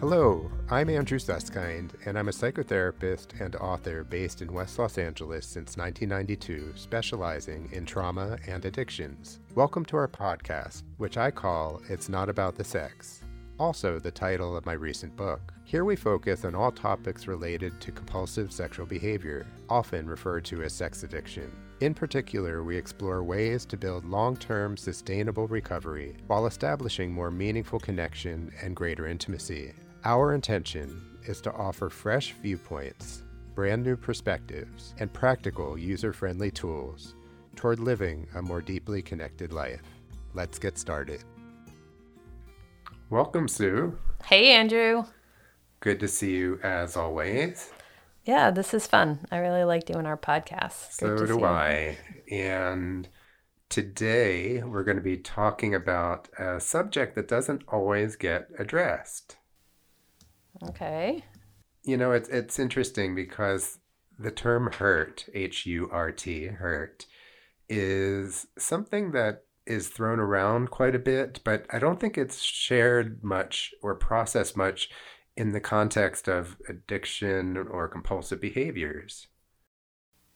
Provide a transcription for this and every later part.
Hello, I'm Andrew Susskind, and I'm a psychotherapist and author based in West Los Angeles since 1992, specializing in trauma and addictions. Welcome to our podcast, which I call It's Not About the Sex, also the title of my recent book. Here we focus on all topics related to compulsive sexual behavior, often referred to as sex addiction. In particular, we explore ways to build long term sustainable recovery while establishing more meaningful connection and greater intimacy. Our intention is to offer fresh viewpoints, brand new perspectives, and practical user friendly tools toward living a more deeply connected life. Let's get started. Welcome, Sue. Hey, Andrew. Good to see you as always. Yeah, this is fun. I really like doing our podcast. So do I. And today we're going to be talking about a subject that doesn't always get addressed. Okay. You know, it's it's interesting because the term hurt, H U R T, hurt, is something that is thrown around quite a bit, but I don't think it's shared much or processed much in the context of addiction or compulsive behaviors.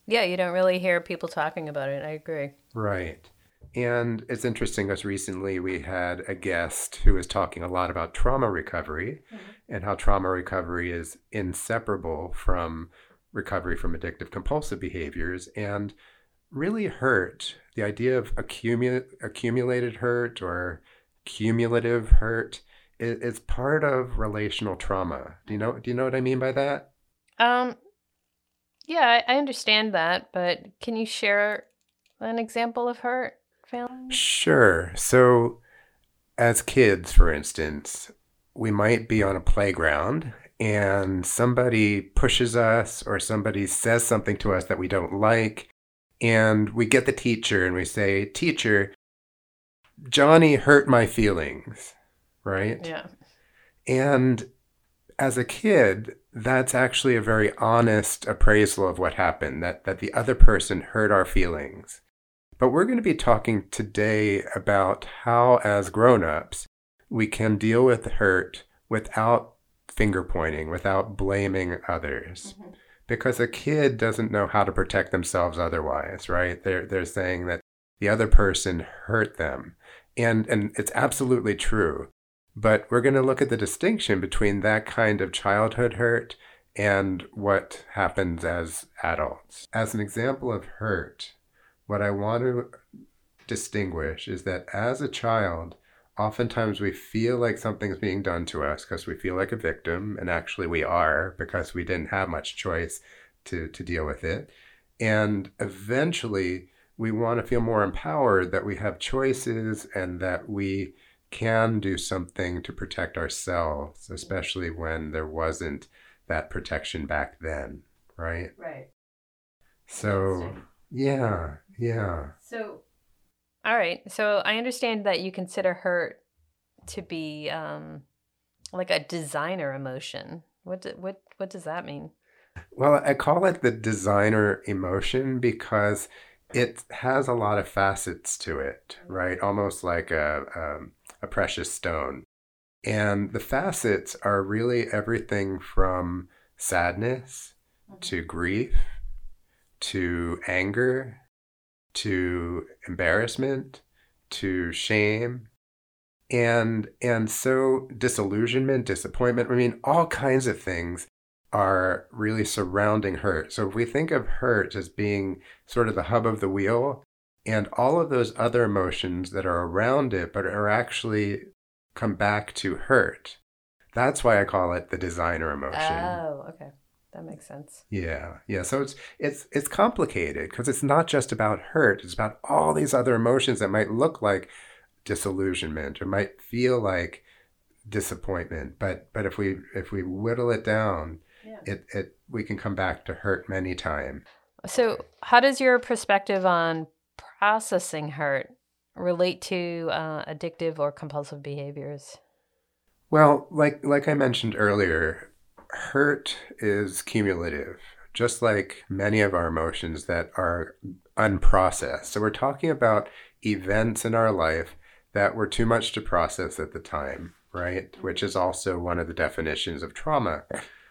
Yeah, you don't really hear people talking about it. I agree. Right. And it's interesting because recently we had a guest who was talking a lot about trauma recovery mm-hmm. and how trauma recovery is inseparable from recovery from addictive compulsive behaviors and really hurt. The idea of accumu- accumulated hurt or cumulative hurt is, is part of relational trauma. Do you know do you know what i mean by that? Um yeah i understand that but can you share an example of hurt Sure. So, as kids, for instance, we might be on a playground and somebody pushes us or somebody says something to us that we don't like. And we get the teacher and we say, Teacher, Johnny hurt my feelings, right? Yeah. And as a kid, that's actually a very honest appraisal of what happened, that, that the other person hurt our feelings. But we're going to be talking today about how, as grown ups, we can deal with hurt without finger pointing, without blaming others. Mm-hmm. Because a kid doesn't know how to protect themselves otherwise, right? They're, they're saying that the other person hurt them. And, and it's absolutely true. But we're going to look at the distinction between that kind of childhood hurt and what happens as adults. As an example of hurt, what I want to distinguish is that as a child, oftentimes we feel like something's being done to us because we feel like a victim, and actually we are because we didn't have much choice to, to deal with it. And eventually, we want to feel more empowered that we have choices and that we can do something to protect ourselves, especially when there wasn't that protection back then, right? Right. So, yeah, yeah. So, all right. So I understand that you consider hurt to be um, like a designer emotion. What do, what what does that mean? Well, I call it the designer emotion because it has a lot of facets to it, right? Almost like a, a, a precious stone. And the facets are really everything from sadness mm-hmm. to grief to anger to embarrassment to shame and and so disillusionment disappointment. I mean all kinds of things are really surrounding hurt so if we think of hurt as being sort of the hub of the wheel and all of those other emotions that are around it but are actually come back to hurt that's why i call it the designer emotion. Oh okay that makes sense. Yeah, yeah. So it's it's it's complicated because it's not just about hurt. It's about all these other emotions that might look like disillusionment or might feel like disappointment. But but if we if we whittle it down, yeah. it it we can come back to hurt many times. So how does your perspective on processing hurt relate to uh, addictive or compulsive behaviors? Well, like like I mentioned earlier, hurt is cumulative, just like many of our emotions that are unprocessed. So we're talking about events in our life that were too much to process at the time. right? Which is also one of the definitions of trauma.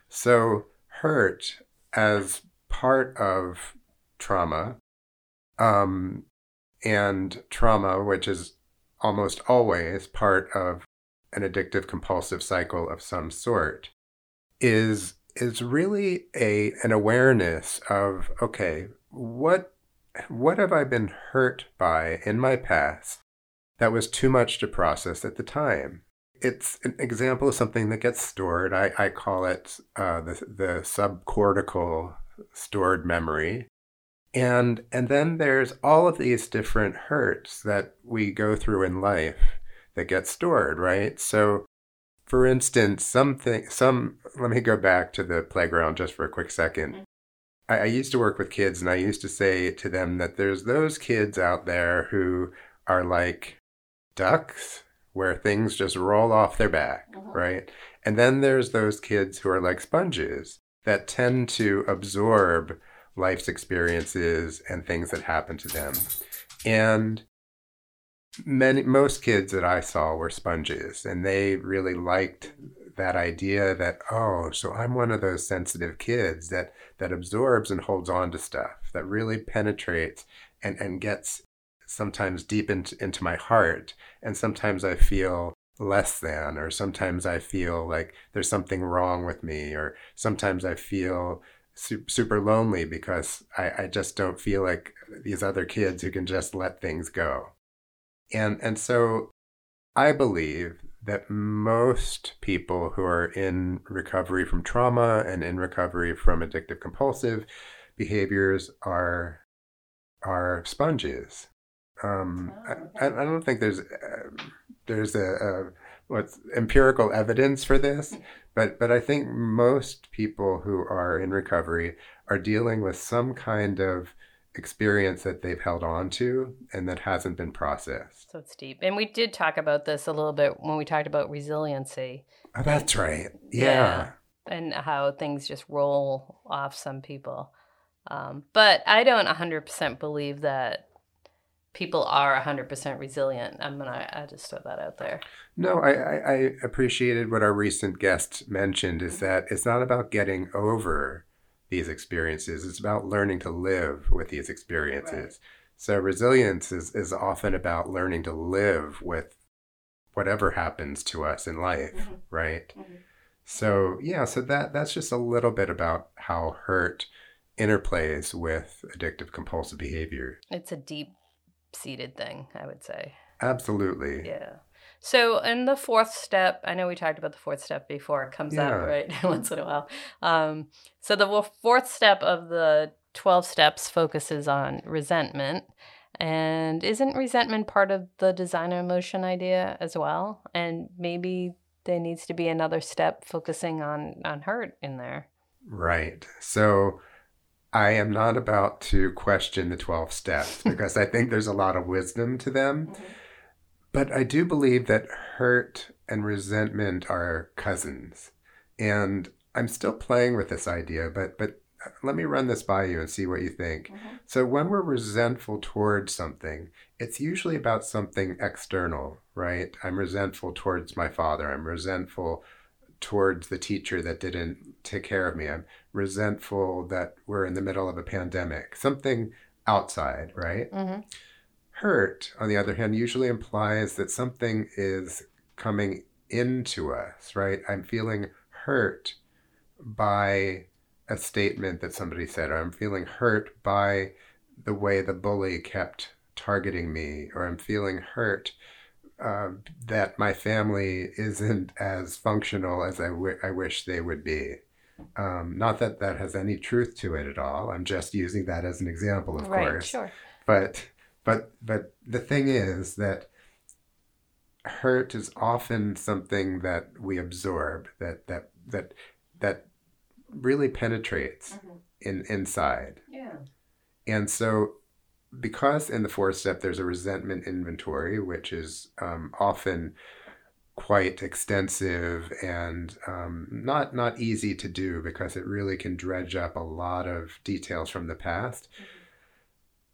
So, hurt as part of trauma, um, and trauma, which is almost always part of an addictive compulsive cycle of some sort, is is really a an awareness of okay, what what have I been hurt by in my past that was too much to process at the time? It's an example of something that gets stored. I, I call it uh, the, the subcortical stored memory. And, and then there's all of these different hurts that we go through in life that get stored, right? So for instance, something, some, let me go back to the playground just for a quick second. Mm-hmm. I, I used to work with kids and I used to say to them that there's those kids out there who are like ducks where things just roll off their back, mm-hmm. right? And then there's those kids who are like sponges that tend to absorb life's experiences and things that happen to them. And many most kids that I saw were sponges and they really liked that idea that oh so I'm one of those sensitive kids that that absorbs and holds on to stuff that really penetrates and and gets sometimes deep into, into my heart and sometimes I feel less than or sometimes I feel like there's something wrong with me or sometimes I feel super lonely because I, I just don't feel like these other kids who can just let things go and and so I believe that most people who are in recovery from trauma and in recovery from addictive compulsive behaviors are are sponges. Um, I, I don't think there's uh, there's a, a what's empirical evidence for this, but but I think most people who are in recovery are dealing with some kind of experience that they've held on to and that hasn't been processed. So it's deep. And we did talk about this a little bit when we talked about resiliency. Oh, that's right. Yeah. yeah. And how things just roll off some people. Um, but I don't 100% believe that people are 100% resilient. I'm going to I just throw that out there. No, I, I, I appreciated what our recent guest mentioned is that it's not about getting over these experiences. It's about learning to live with these experiences. Right. So resilience is, is often about learning to live with whatever happens to us in life, mm-hmm. right? Mm-hmm. So yeah, so that that's just a little bit about how hurt interplays with addictive compulsive behavior. It's a deep seated thing, I would say. Absolutely. Yeah. So, in the fourth step, I know we talked about the fourth step before it comes yeah. up, right? Once in a while. Um, so, the fourth step of the 12 steps focuses on resentment. And isn't resentment part of the designer emotion idea as well? And maybe there needs to be another step focusing on, on hurt in there. Right. So, I am not about to question the 12 steps because I think there's a lot of wisdom to them. Mm-hmm. But I do believe that hurt and resentment are cousins. And I'm still playing with this idea, but but let me run this by you and see what you think. Mm-hmm. So when we're resentful towards something, it's usually about something external, right? I'm resentful towards my father. I'm resentful towards the teacher that didn't take care of me. I'm resentful that we're in the middle of a pandemic. Something outside, right? Mm-hmm. Hurt, on the other hand, usually implies that something is coming into us, right? I'm feeling hurt by a statement that somebody said, or I'm feeling hurt by the way the bully kept targeting me, or I'm feeling hurt uh, that my family isn't as functional as I, w- I wish they would be. Um, not that that has any truth to it at all. I'm just using that as an example, of right, course. Sure. But but but the thing is that hurt is often something that we absorb that that that that really penetrates mm-hmm. in inside. Yeah. And so because in the fourth step there's a resentment inventory, which is um, often quite extensive and um, not not easy to do because it really can dredge up a lot of details from the past. Mm-hmm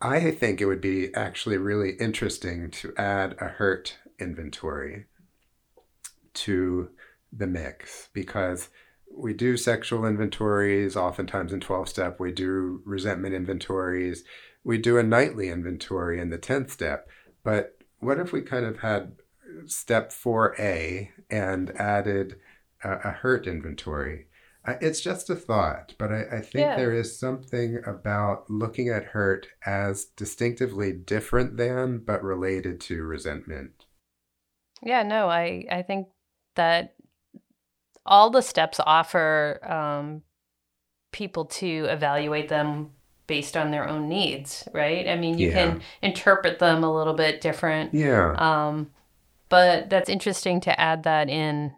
I think it would be actually really interesting to add a hurt inventory to the mix because we do sexual inventories oftentimes in 12 step. We do resentment inventories. We do a nightly inventory in the 10th step. But what if we kind of had step 4a and added a, a hurt inventory it's just a thought but i, I think yeah. there is something about looking at hurt as distinctively different than but related to resentment yeah no i i think that all the steps offer um, people to evaluate them based on their own needs, right? I mean, you yeah. can interpret them a little bit different. Yeah. Um, but that's interesting to add that in,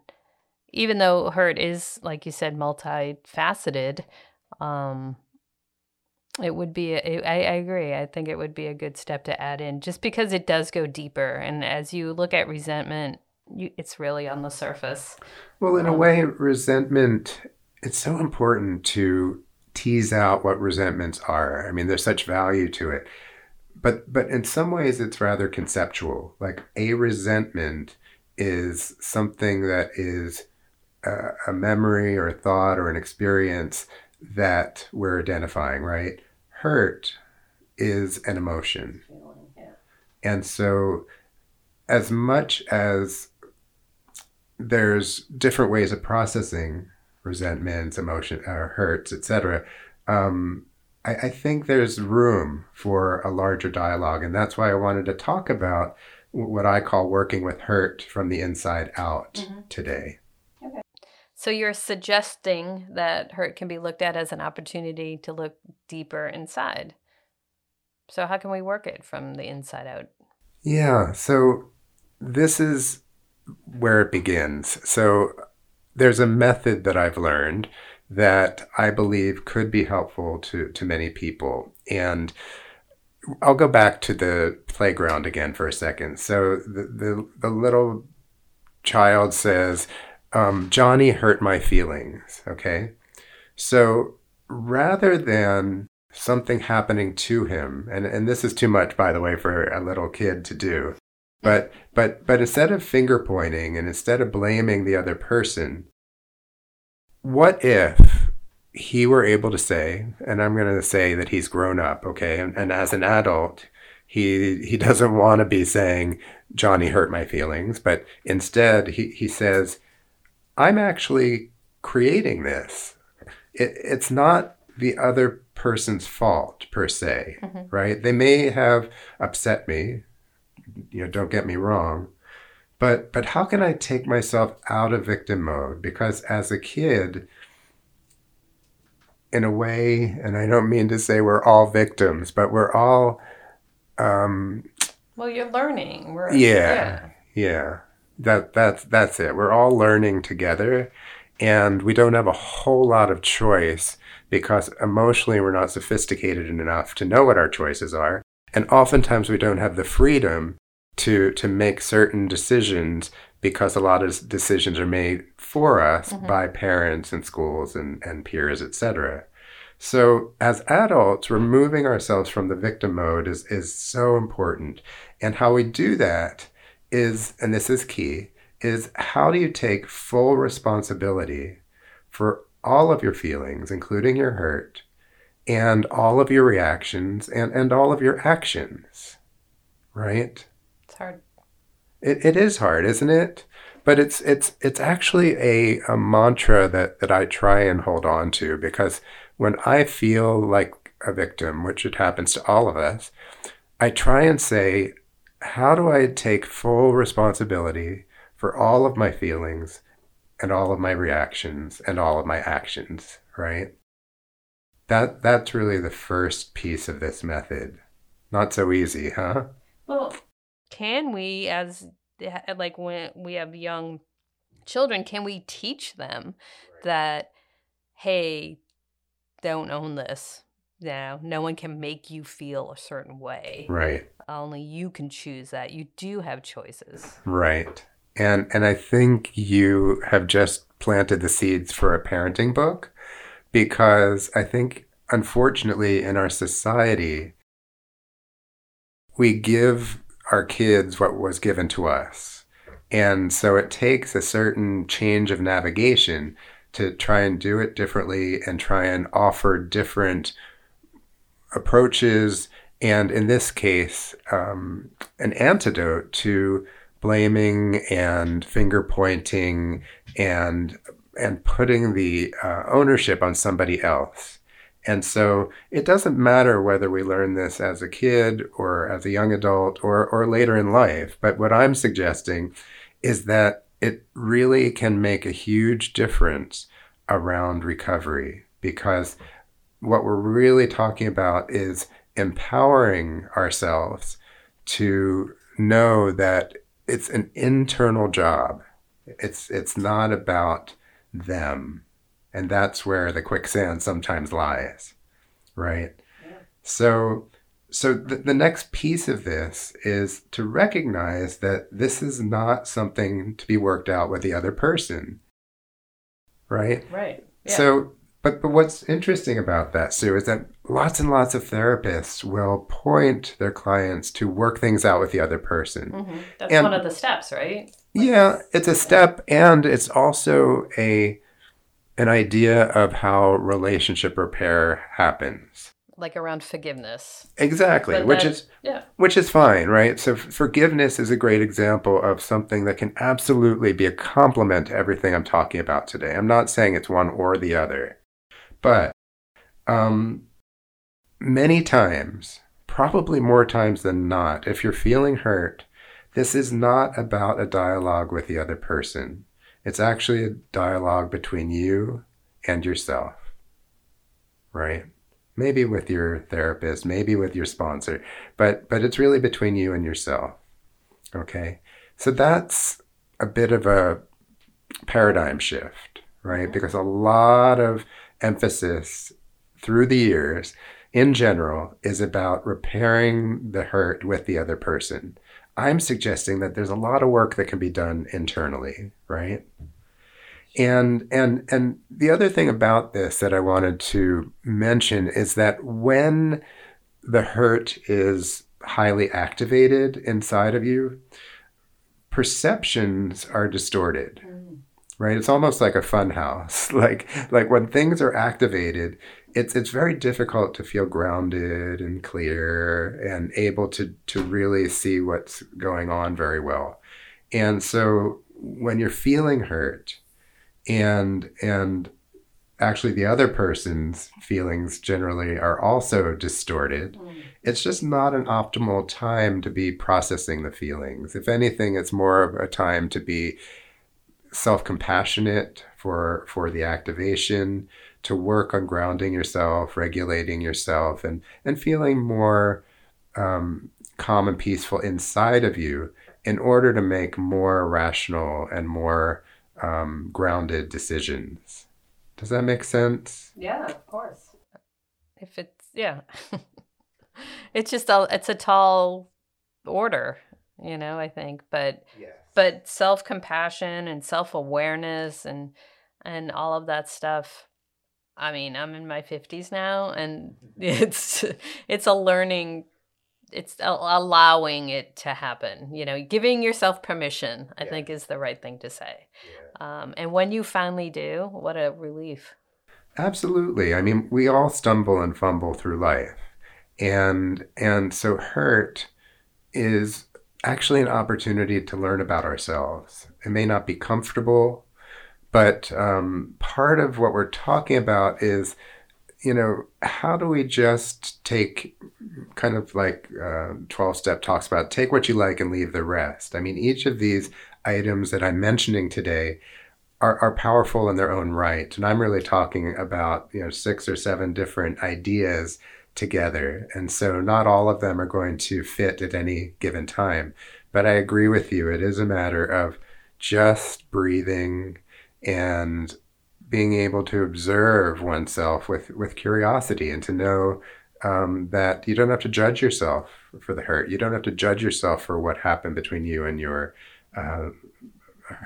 even though hurt is, like you said, multifaceted. Um, it would be, a, I, I agree. I think it would be a good step to add in just because it does go deeper. And as you look at resentment, you, it's really on the surface. Well, in um, a way, resentment, it's so important to tease out what resentments are. I mean, there's such value to it. But but in some ways it's rather conceptual. Like a resentment is something that is a, a memory or a thought or an experience that we're identifying, right? Hurt is an emotion. And so as much as there's different ways of processing resentments, emotion, uh, hurts, etc. Um, I, I, think there's room for a larger dialogue, and that's why I wanted to talk about what I call working with hurt from the inside out mm-hmm. today. So you're suggesting that hurt can be looked at as an opportunity to look deeper inside. So how can we work it from the inside out? Yeah. So this is where it begins. So there's a method that I've learned that I believe could be helpful to, to many people. And I'll go back to the playground again for a second. So the, the, the little child says, um, Johnny hurt my feelings. Okay. So rather than something happening to him, and, and this is too much, by the way, for a little kid to do, but but but instead of finger pointing and instead of blaming the other person, what if he were able to say, and I'm going to say that he's grown up, okay, and, and as an adult, he he doesn't want to be saying Johnny hurt my feelings, but instead he he says, I'm actually creating this. It, it's not the other person's fault per se, mm-hmm. right? They may have upset me, you know, don't get me wrong. But but how can I take myself out of victim mode? Because as a kid, in a way, and I don't mean to say we're all victims, but we're all. Um, well, you're learning. We're, yeah, yeah, yeah. That that's that's it. We're all learning together, and we don't have a whole lot of choice because emotionally we're not sophisticated enough to know what our choices are. And oftentimes we don't have the freedom to to make certain decisions because a lot of decisions are made for us mm-hmm. by parents and schools and, and peers, etc. So as adults, removing ourselves from the victim mode is, is so important. And how we do that is, and this is key, is how do you take full responsibility for all of your feelings, including your hurt, and all of your reactions and, and all of your actions, right? It's hard. It, it is hard, isn't it? But it's it's it's actually a, a mantra that, that I try and hold on to because when I feel like a victim, which it happens to all of us, I try and say, how do I take full responsibility for all of my feelings and all of my reactions and all of my actions, right? That that's really the first piece of this method. Not so easy, huh? Well, can we as eh, like when we have young children, can we teach them that hey, don't own this. You no one can make you feel a certain way. Right. Only you can choose that. You do have choices. Right. And and I think you have just planted the seeds for a parenting book because I think unfortunately in our society we give our kids what was given to us. And so it takes a certain change of navigation to try and do it differently and try and offer different approaches and in this case, um, an antidote to blaming and finger pointing and and putting the uh, ownership on somebody else. And so it doesn't matter whether we learn this as a kid or as a young adult or, or later in life. But what I'm suggesting is that it really can make a huge difference around recovery because what we're really talking about is empowering ourselves to know that it's an internal job. It's it's not about them. And that's where the quicksand sometimes lies. Right? Yeah. So so the, the next piece of this is to recognize that this is not something to be worked out with the other person. Right? Right. Yeah. So but, but what's interesting about that, Sue, is that lots and lots of therapists will point their clients to work things out with the other person. Mm-hmm. That's and, one of the steps, right? Like, yeah, it's a step, and it's also a an idea of how relationship repair happens like around forgiveness. Exactly, but which that, is yeah. which is fine, right? So forgiveness is a great example of something that can absolutely be a complement to everything I'm talking about today. I'm not saying it's one or the other. But um, many times, probably more times than not, if you're feeling hurt, this is not about a dialogue with the other person. It's actually a dialogue between you and yourself, right? Maybe with your therapist, maybe with your sponsor, but but it's really between you and yourself. Okay? So that's a bit of a paradigm shift, right? Because a lot of emphasis through the years in general is about repairing the hurt with the other person. I'm suggesting that there's a lot of work that can be done internally, right? And and and the other thing about this that I wanted to mention is that when the hurt is highly activated inside of you, perceptions are distorted. Right? It's almost like a fun house. like like when things are activated, it's it's very difficult to feel grounded and clear and able to to really see what's going on very well. And so when you're feeling hurt and and actually the other person's feelings generally are also distorted. Mm. It's just not an optimal time to be processing the feelings. If anything, it's more of a time to be self-compassionate for for the activation to work on grounding yourself regulating yourself and and feeling more um, calm and peaceful inside of you in order to make more rational and more um, grounded decisions. Does that make sense? Yeah of course. If it's yeah. It's just a it's a tall order you know i think but yeah but self-compassion and self-awareness and and all of that stuff i mean i'm in my 50s now and it's it's a learning it's allowing it to happen you know giving yourself permission i yeah. think is the right thing to say yeah. um, and when you finally do what a relief absolutely i mean we all stumble and fumble through life and and so hurt is actually an opportunity to learn about ourselves. It may not be comfortable, but um, part of what we're talking about is, you know, how do we just take kind of like uh, 12 step talks about take what you like and leave the rest? I mean, each of these items that I'm mentioning today are, are powerful in their own right. And I'm really talking about, you know, six or seven different ideas together. And so not all of them are going to fit at any given time. But I agree with you. It is a matter of just breathing and being able to observe oneself with, with curiosity and to know um, that you don't have to judge yourself for the hurt. You don't have to judge yourself for what happened between you and your uh,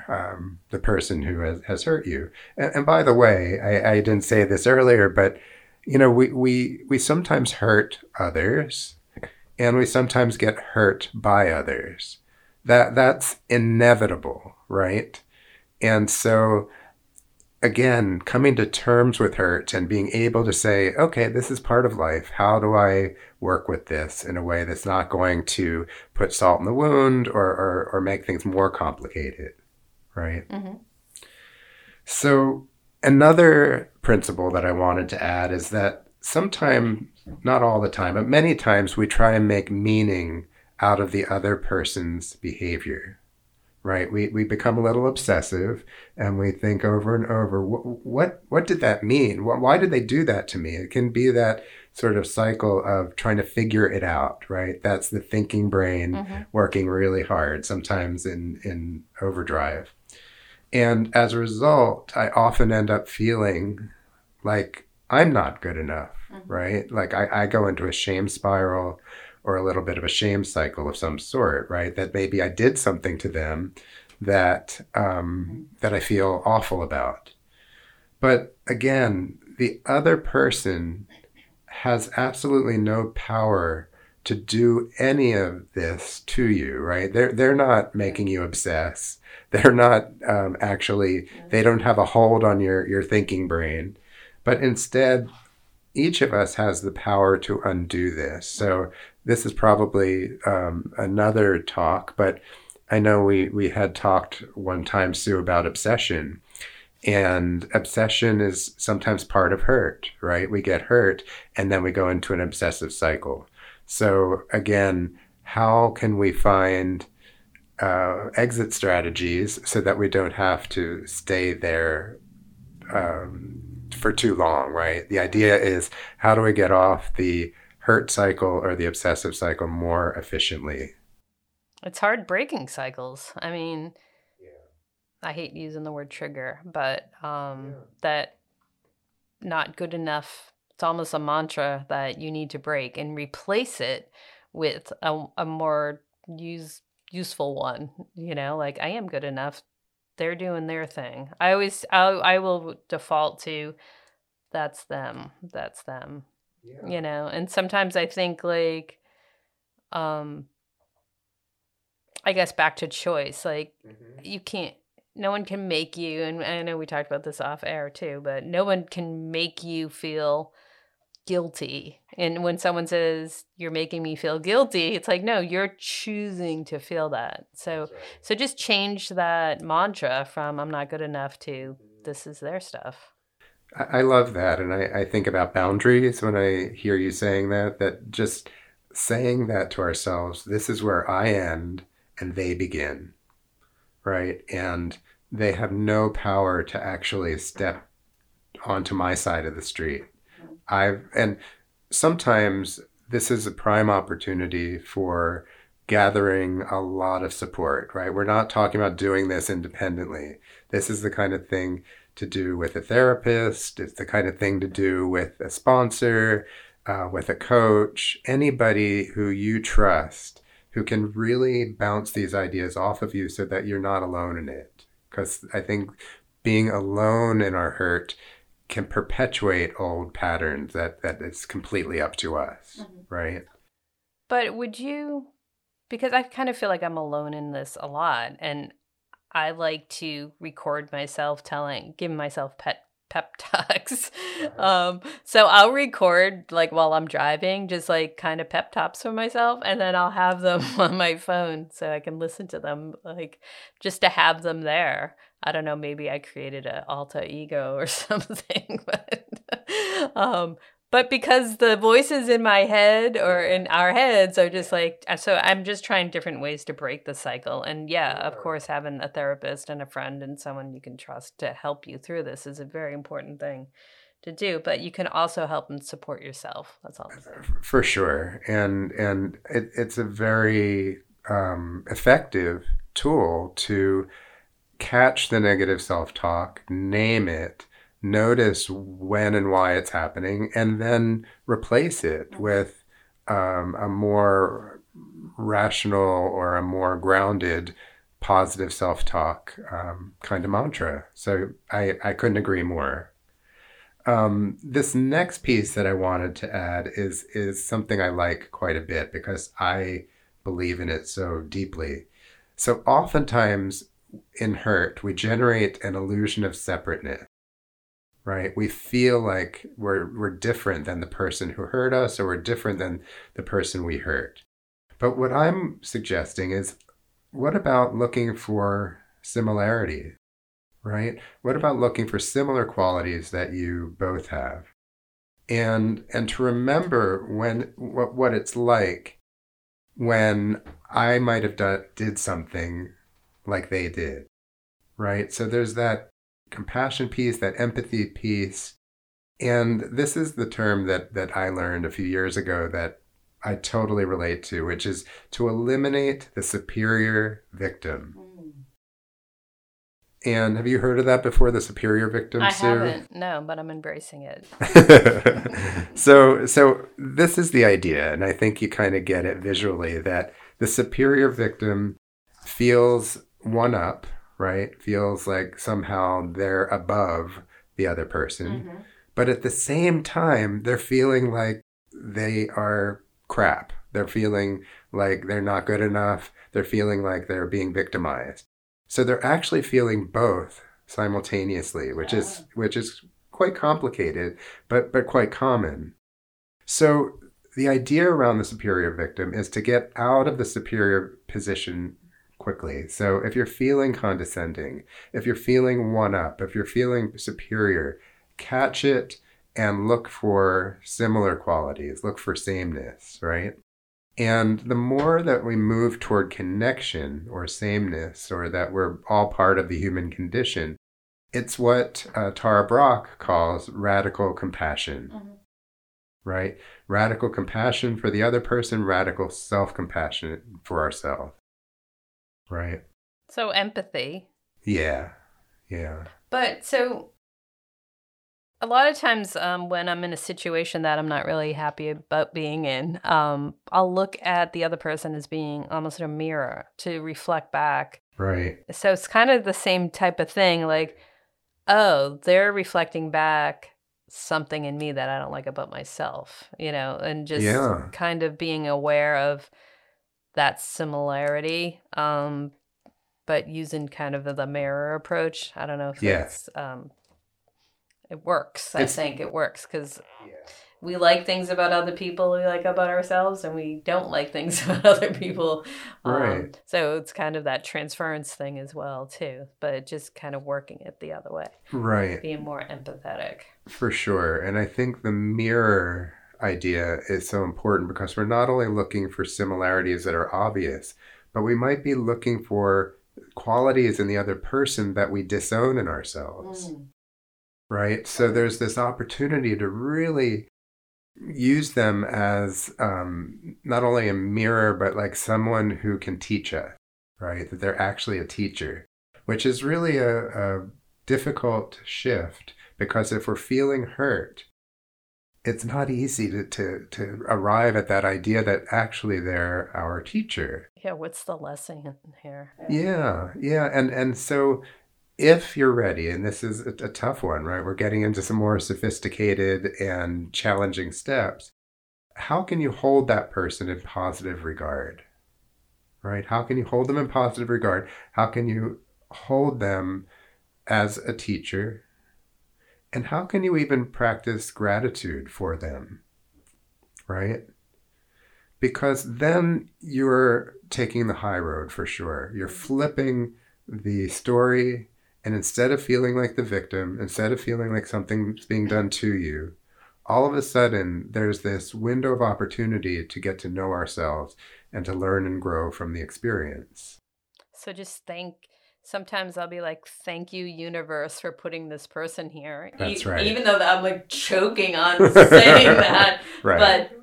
um, the person who has, has hurt you. And, and by the way, I, I, didn't say this earlier, but you know, we, we, we sometimes hurt others and we sometimes get hurt by others. that that's inevitable, right? And so again, coming to terms with hurt and being able to say, okay, this is part of life. How do I work with this in a way that's not going to put salt in the wound or, or, or make things more complicated? Right. Mm-hmm. So, another principle that I wanted to add is that sometimes, not all the time, but many times we try and make meaning out of the other person's behavior right? We, we become a little obsessive and we think over and over, what, what, what did that mean? Why did they do that to me? It can be that sort of cycle of trying to figure it out, right? That's the thinking brain mm-hmm. working really hard, sometimes in, in overdrive. And as a result, I often end up feeling like I'm not good enough, mm-hmm. right? Like I, I go into a shame spiral or a little bit of a shame cycle of some sort, right? That maybe I did something to them that um, that I feel awful about. But again, the other person has absolutely no power to do any of this to you, right? They're they're not making you obsess. They're not um, actually. They don't have a hold on your your thinking brain, but instead, each of us has the power to undo this. So this is probably um, another talk, but I know we, we had talked one time, Sue, about obsession. And obsession is sometimes part of hurt, right? We get hurt and then we go into an obsessive cycle. So, again, how can we find uh, exit strategies so that we don't have to stay there um, for too long, right? The idea is how do we get off the hurt cycle or the obsessive cycle more efficiently. It's hard breaking cycles. I mean, yeah. I hate using the word trigger, but um, yeah. that not good enough. It's almost a mantra that you need to break and replace it with a, a more use useful one. You know, like I am good enough. They're doing their thing. I always I, I will default to that's them. That's them yeah. you know and sometimes i think like um i guess back to choice like mm-hmm. you can't no one can make you and i know we talked about this off air too but no one can make you feel guilty and when someone says you're making me feel guilty it's like no you're choosing to feel that so right. so just change that mantra from i'm not good enough to this is their stuff I love that. And I, I think about boundaries when I hear you saying that, that just saying that to ourselves, this is where I end and they begin, right? And they have no power to actually step onto my side of the street. I've, and sometimes this is a prime opportunity for gathering a lot of support, right? We're not talking about doing this independently. This is the kind of thing to do with a therapist. It's the kind of thing to do with a sponsor, uh, with a coach, anybody who you trust who can really bounce these ideas off of you so that you're not alone in it. Because I think being alone in our hurt can perpetuate old patterns that, that it's completely up to us, mm-hmm. right? But would you, because I kind of feel like I'm alone in this a lot, and I like to record myself telling, giving myself pet pep talks. Um, so I'll record like while I'm driving, just like kind of pep talks for myself, and then I'll have them on my phone so I can listen to them, like just to have them there. I don't know, maybe I created an alter ego or something, but um, but because the voices in my head or in our heads are just like uh, so i'm just trying different ways to break the cycle and yeah of course having a therapist and a friend and someone you can trust to help you through this is a very important thing to do but you can also help and support yourself that's all for sure and and it, it's a very um, effective tool to catch the negative self-talk name it notice when and why it's happening, and then replace it with um, a more rational or a more grounded positive self-talk um, kind of mantra. So I, I couldn't agree more. Um, this next piece that I wanted to add is is something I like quite a bit because I believe in it so deeply. So oftentimes in hurt, we generate an illusion of separateness. Right? We feel like we're we're different than the person who hurt us or we're different than the person we hurt. But what I'm suggesting is what about looking for similarity? Right? What about looking for similar qualities that you both have? And and to remember when what what it's like when I might have done did something like they did. Right? So there's that compassion piece, that empathy piece. And this is the term that that I learned a few years ago that I totally relate to, which is to eliminate the superior victim. And have you heard of that before, the superior victim? I Sue? haven't. No, but I'm embracing it. so, so this is the idea, and I think you kind of get it visually that the superior victim feels one up, right? Feels like somehow they're above the other person, mm-hmm. but at the same time, they're feeling like they are crap. They're feeling like they're not good enough. They're feeling like they're being victimized. So they're actually feeling both simultaneously, which is which is quite complicated, but but quite common. So the idea around the superior victim is to get out of the superior position quickly. So if you're feeling condescending, if you're feeling one up, if you're feeling superior, catch it and look for similar qualities, look for sameness, right? And the more that we move toward connection or sameness, or that we're all part of the human condition, it's what uh, Tara Brach calls radical compassion. Mm-hmm. Right? Radical compassion for the other person, radical self compassion for ourselves. Right? So, empathy. Yeah. Yeah. But so a lot of times um, when I'm in a situation that I'm not really happy about being in, um, I'll look at the other person as being almost a mirror to reflect back. Right. So it's kind of the same type of thing. Like, oh, they're reflecting back something in me that I don't like about myself, you know, and just yeah. kind of being aware of that similarity. Um, but using kind of the mirror approach. I don't know if yeah. it's um, it works. I think it works because yeah. we like things about other people we like about ourselves, and we don't like things about other people. Right. Um, so it's kind of that transference thing as well too, but just kind of working it the other way. Right. Being more empathetic. For sure, and I think the mirror idea is so important because we're not only looking for similarities that are obvious, but we might be looking for qualities in the other person that we disown in ourselves. Mm right? So there's this opportunity to really use them as um, not only a mirror, but like someone who can teach us, right? That they're actually a teacher, which is really a, a difficult shift because if we're feeling hurt, it's not easy to, to, to arrive at that idea that actually they're our teacher. Yeah, what's the lesson here? Yeah, yeah. And and so if you're ready, and this is a, a, tough one, right? We're getting into some more sophisticated and challenging steps. How can you hold that person in positive regard? Right? How can you hold them in positive regard? How can you hold them as a teacher? And how can you even practice gratitude for them? Right? Because then you're taking the high road for sure. You're flipping the story and instead of feeling like the victim, instead of feeling like something's being done to you, all of a sudden there's this window of opportunity to get to know ourselves and to learn and grow from the experience. So just thank sometimes I'll be like, "Thank you, universe, for putting this person here." That's e- right. Even though I'm like choking on saying that, right. but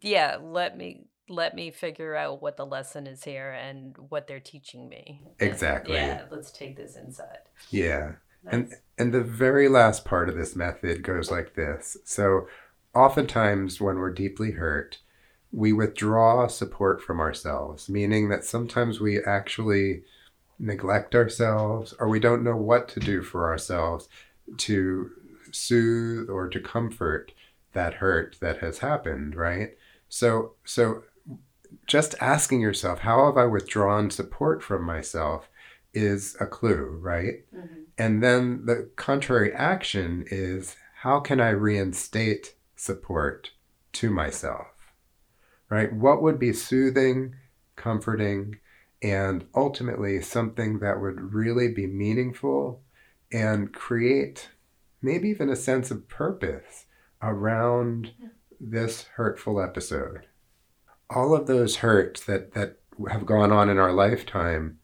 yeah, let me let me figure out what the lesson is here and what they're teaching me. Exactly. And yeah, let's take this inside. Yeah. That's... And and the very last part of this method goes like this. So oftentimes when we're deeply hurt, we withdraw support from ourselves, meaning that sometimes we actually neglect ourselves or we don't know what to do for ourselves to soothe or to comfort that hurt that has happened, right? So so just asking yourself, how have I withdrawn support from myself is a clue, right? Mm-hmm. And then the contrary action is, how can I reinstate support to myself? Right? What would be soothing, comforting, and ultimately something that would really be meaningful and create maybe even a sense of purpose around this hurtful episode. All of those hurts that, that have gone on in our lifetime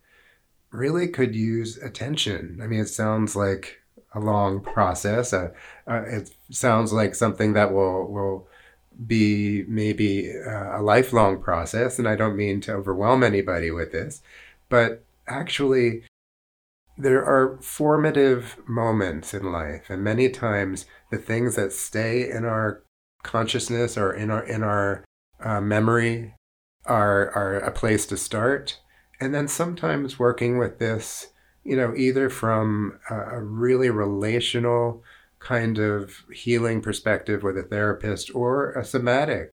really could use attention. I mean, it sounds like a long process. Uh, uh, it sounds like something that will will be maybe uh, a lifelong process, and I don't mean to overwhelm anybody with this, but actually, there are formative moments in life, and many times the things that stay in our consciousness or in our in our uh, memory are are a place to start, and then sometimes working with this, you know, either from a, a really relational kind of healing perspective with a therapist or a somatic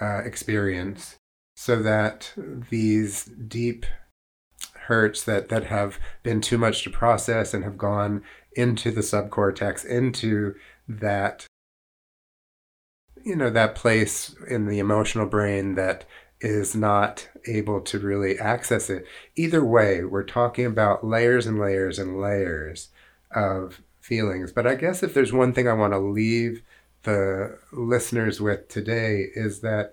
uh, experience, so that these deep hurts that that have been too much to process and have gone into the subcortex into that you know that place in the emotional brain that is not able to really access it. Either way we're talking about layers and layers and layers of feelings but i guess if there's one thing i want to leave the listeners with today is that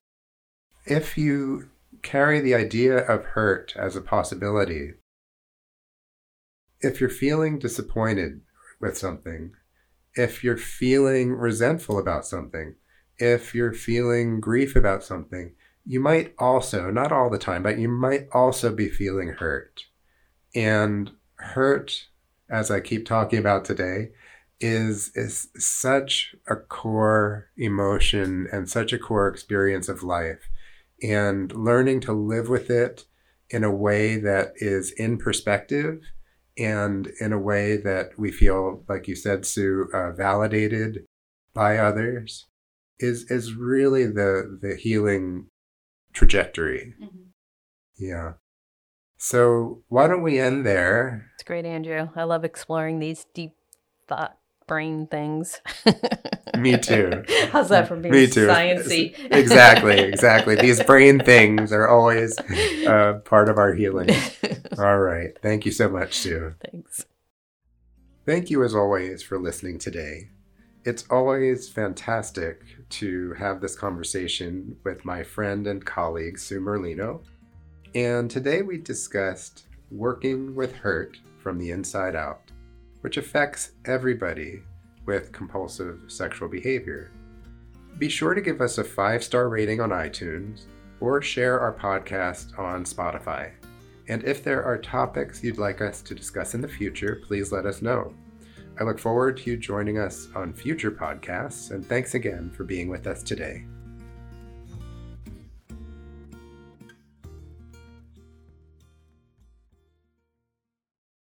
if you carry the idea of hurt as a possibility. If you're feeling disappointed with something, if you're feeling resentful about something, if you're feeling grief about something, you might also, not all the time, but you might also be feeling hurt. And hurt, as I keep talking about today, is is such a core emotion and such a core experience of life and learning to live with it in a way that is in perspective and in a way that we feel, like you said, Sue, uh, validated by others is is really the the healing trajectory. Mm-hmm. Yeah. So why don't we end there? It's great, Andrew. I love exploring these deep thought brain things. Me too. How's that for being Me too. sciencey? exactly, exactly. These brain things are always uh, part of our healing. All right. Thank you so much, Sue. Thanks. Thank you, as always, for listening today. It's always fantastic to have this conversation with my friend and colleague, Sue Merlino. And today we discussed working with hurt from the inside out which affects everybody with compulsive sexual behavior. Be sure to give us a five star rating on iTunes or share our podcast on Spotify. And if there are topics you'd like us to discuss in the future, please let us know. I look forward to you joining us on future podcasts, and thanks again for being with us today.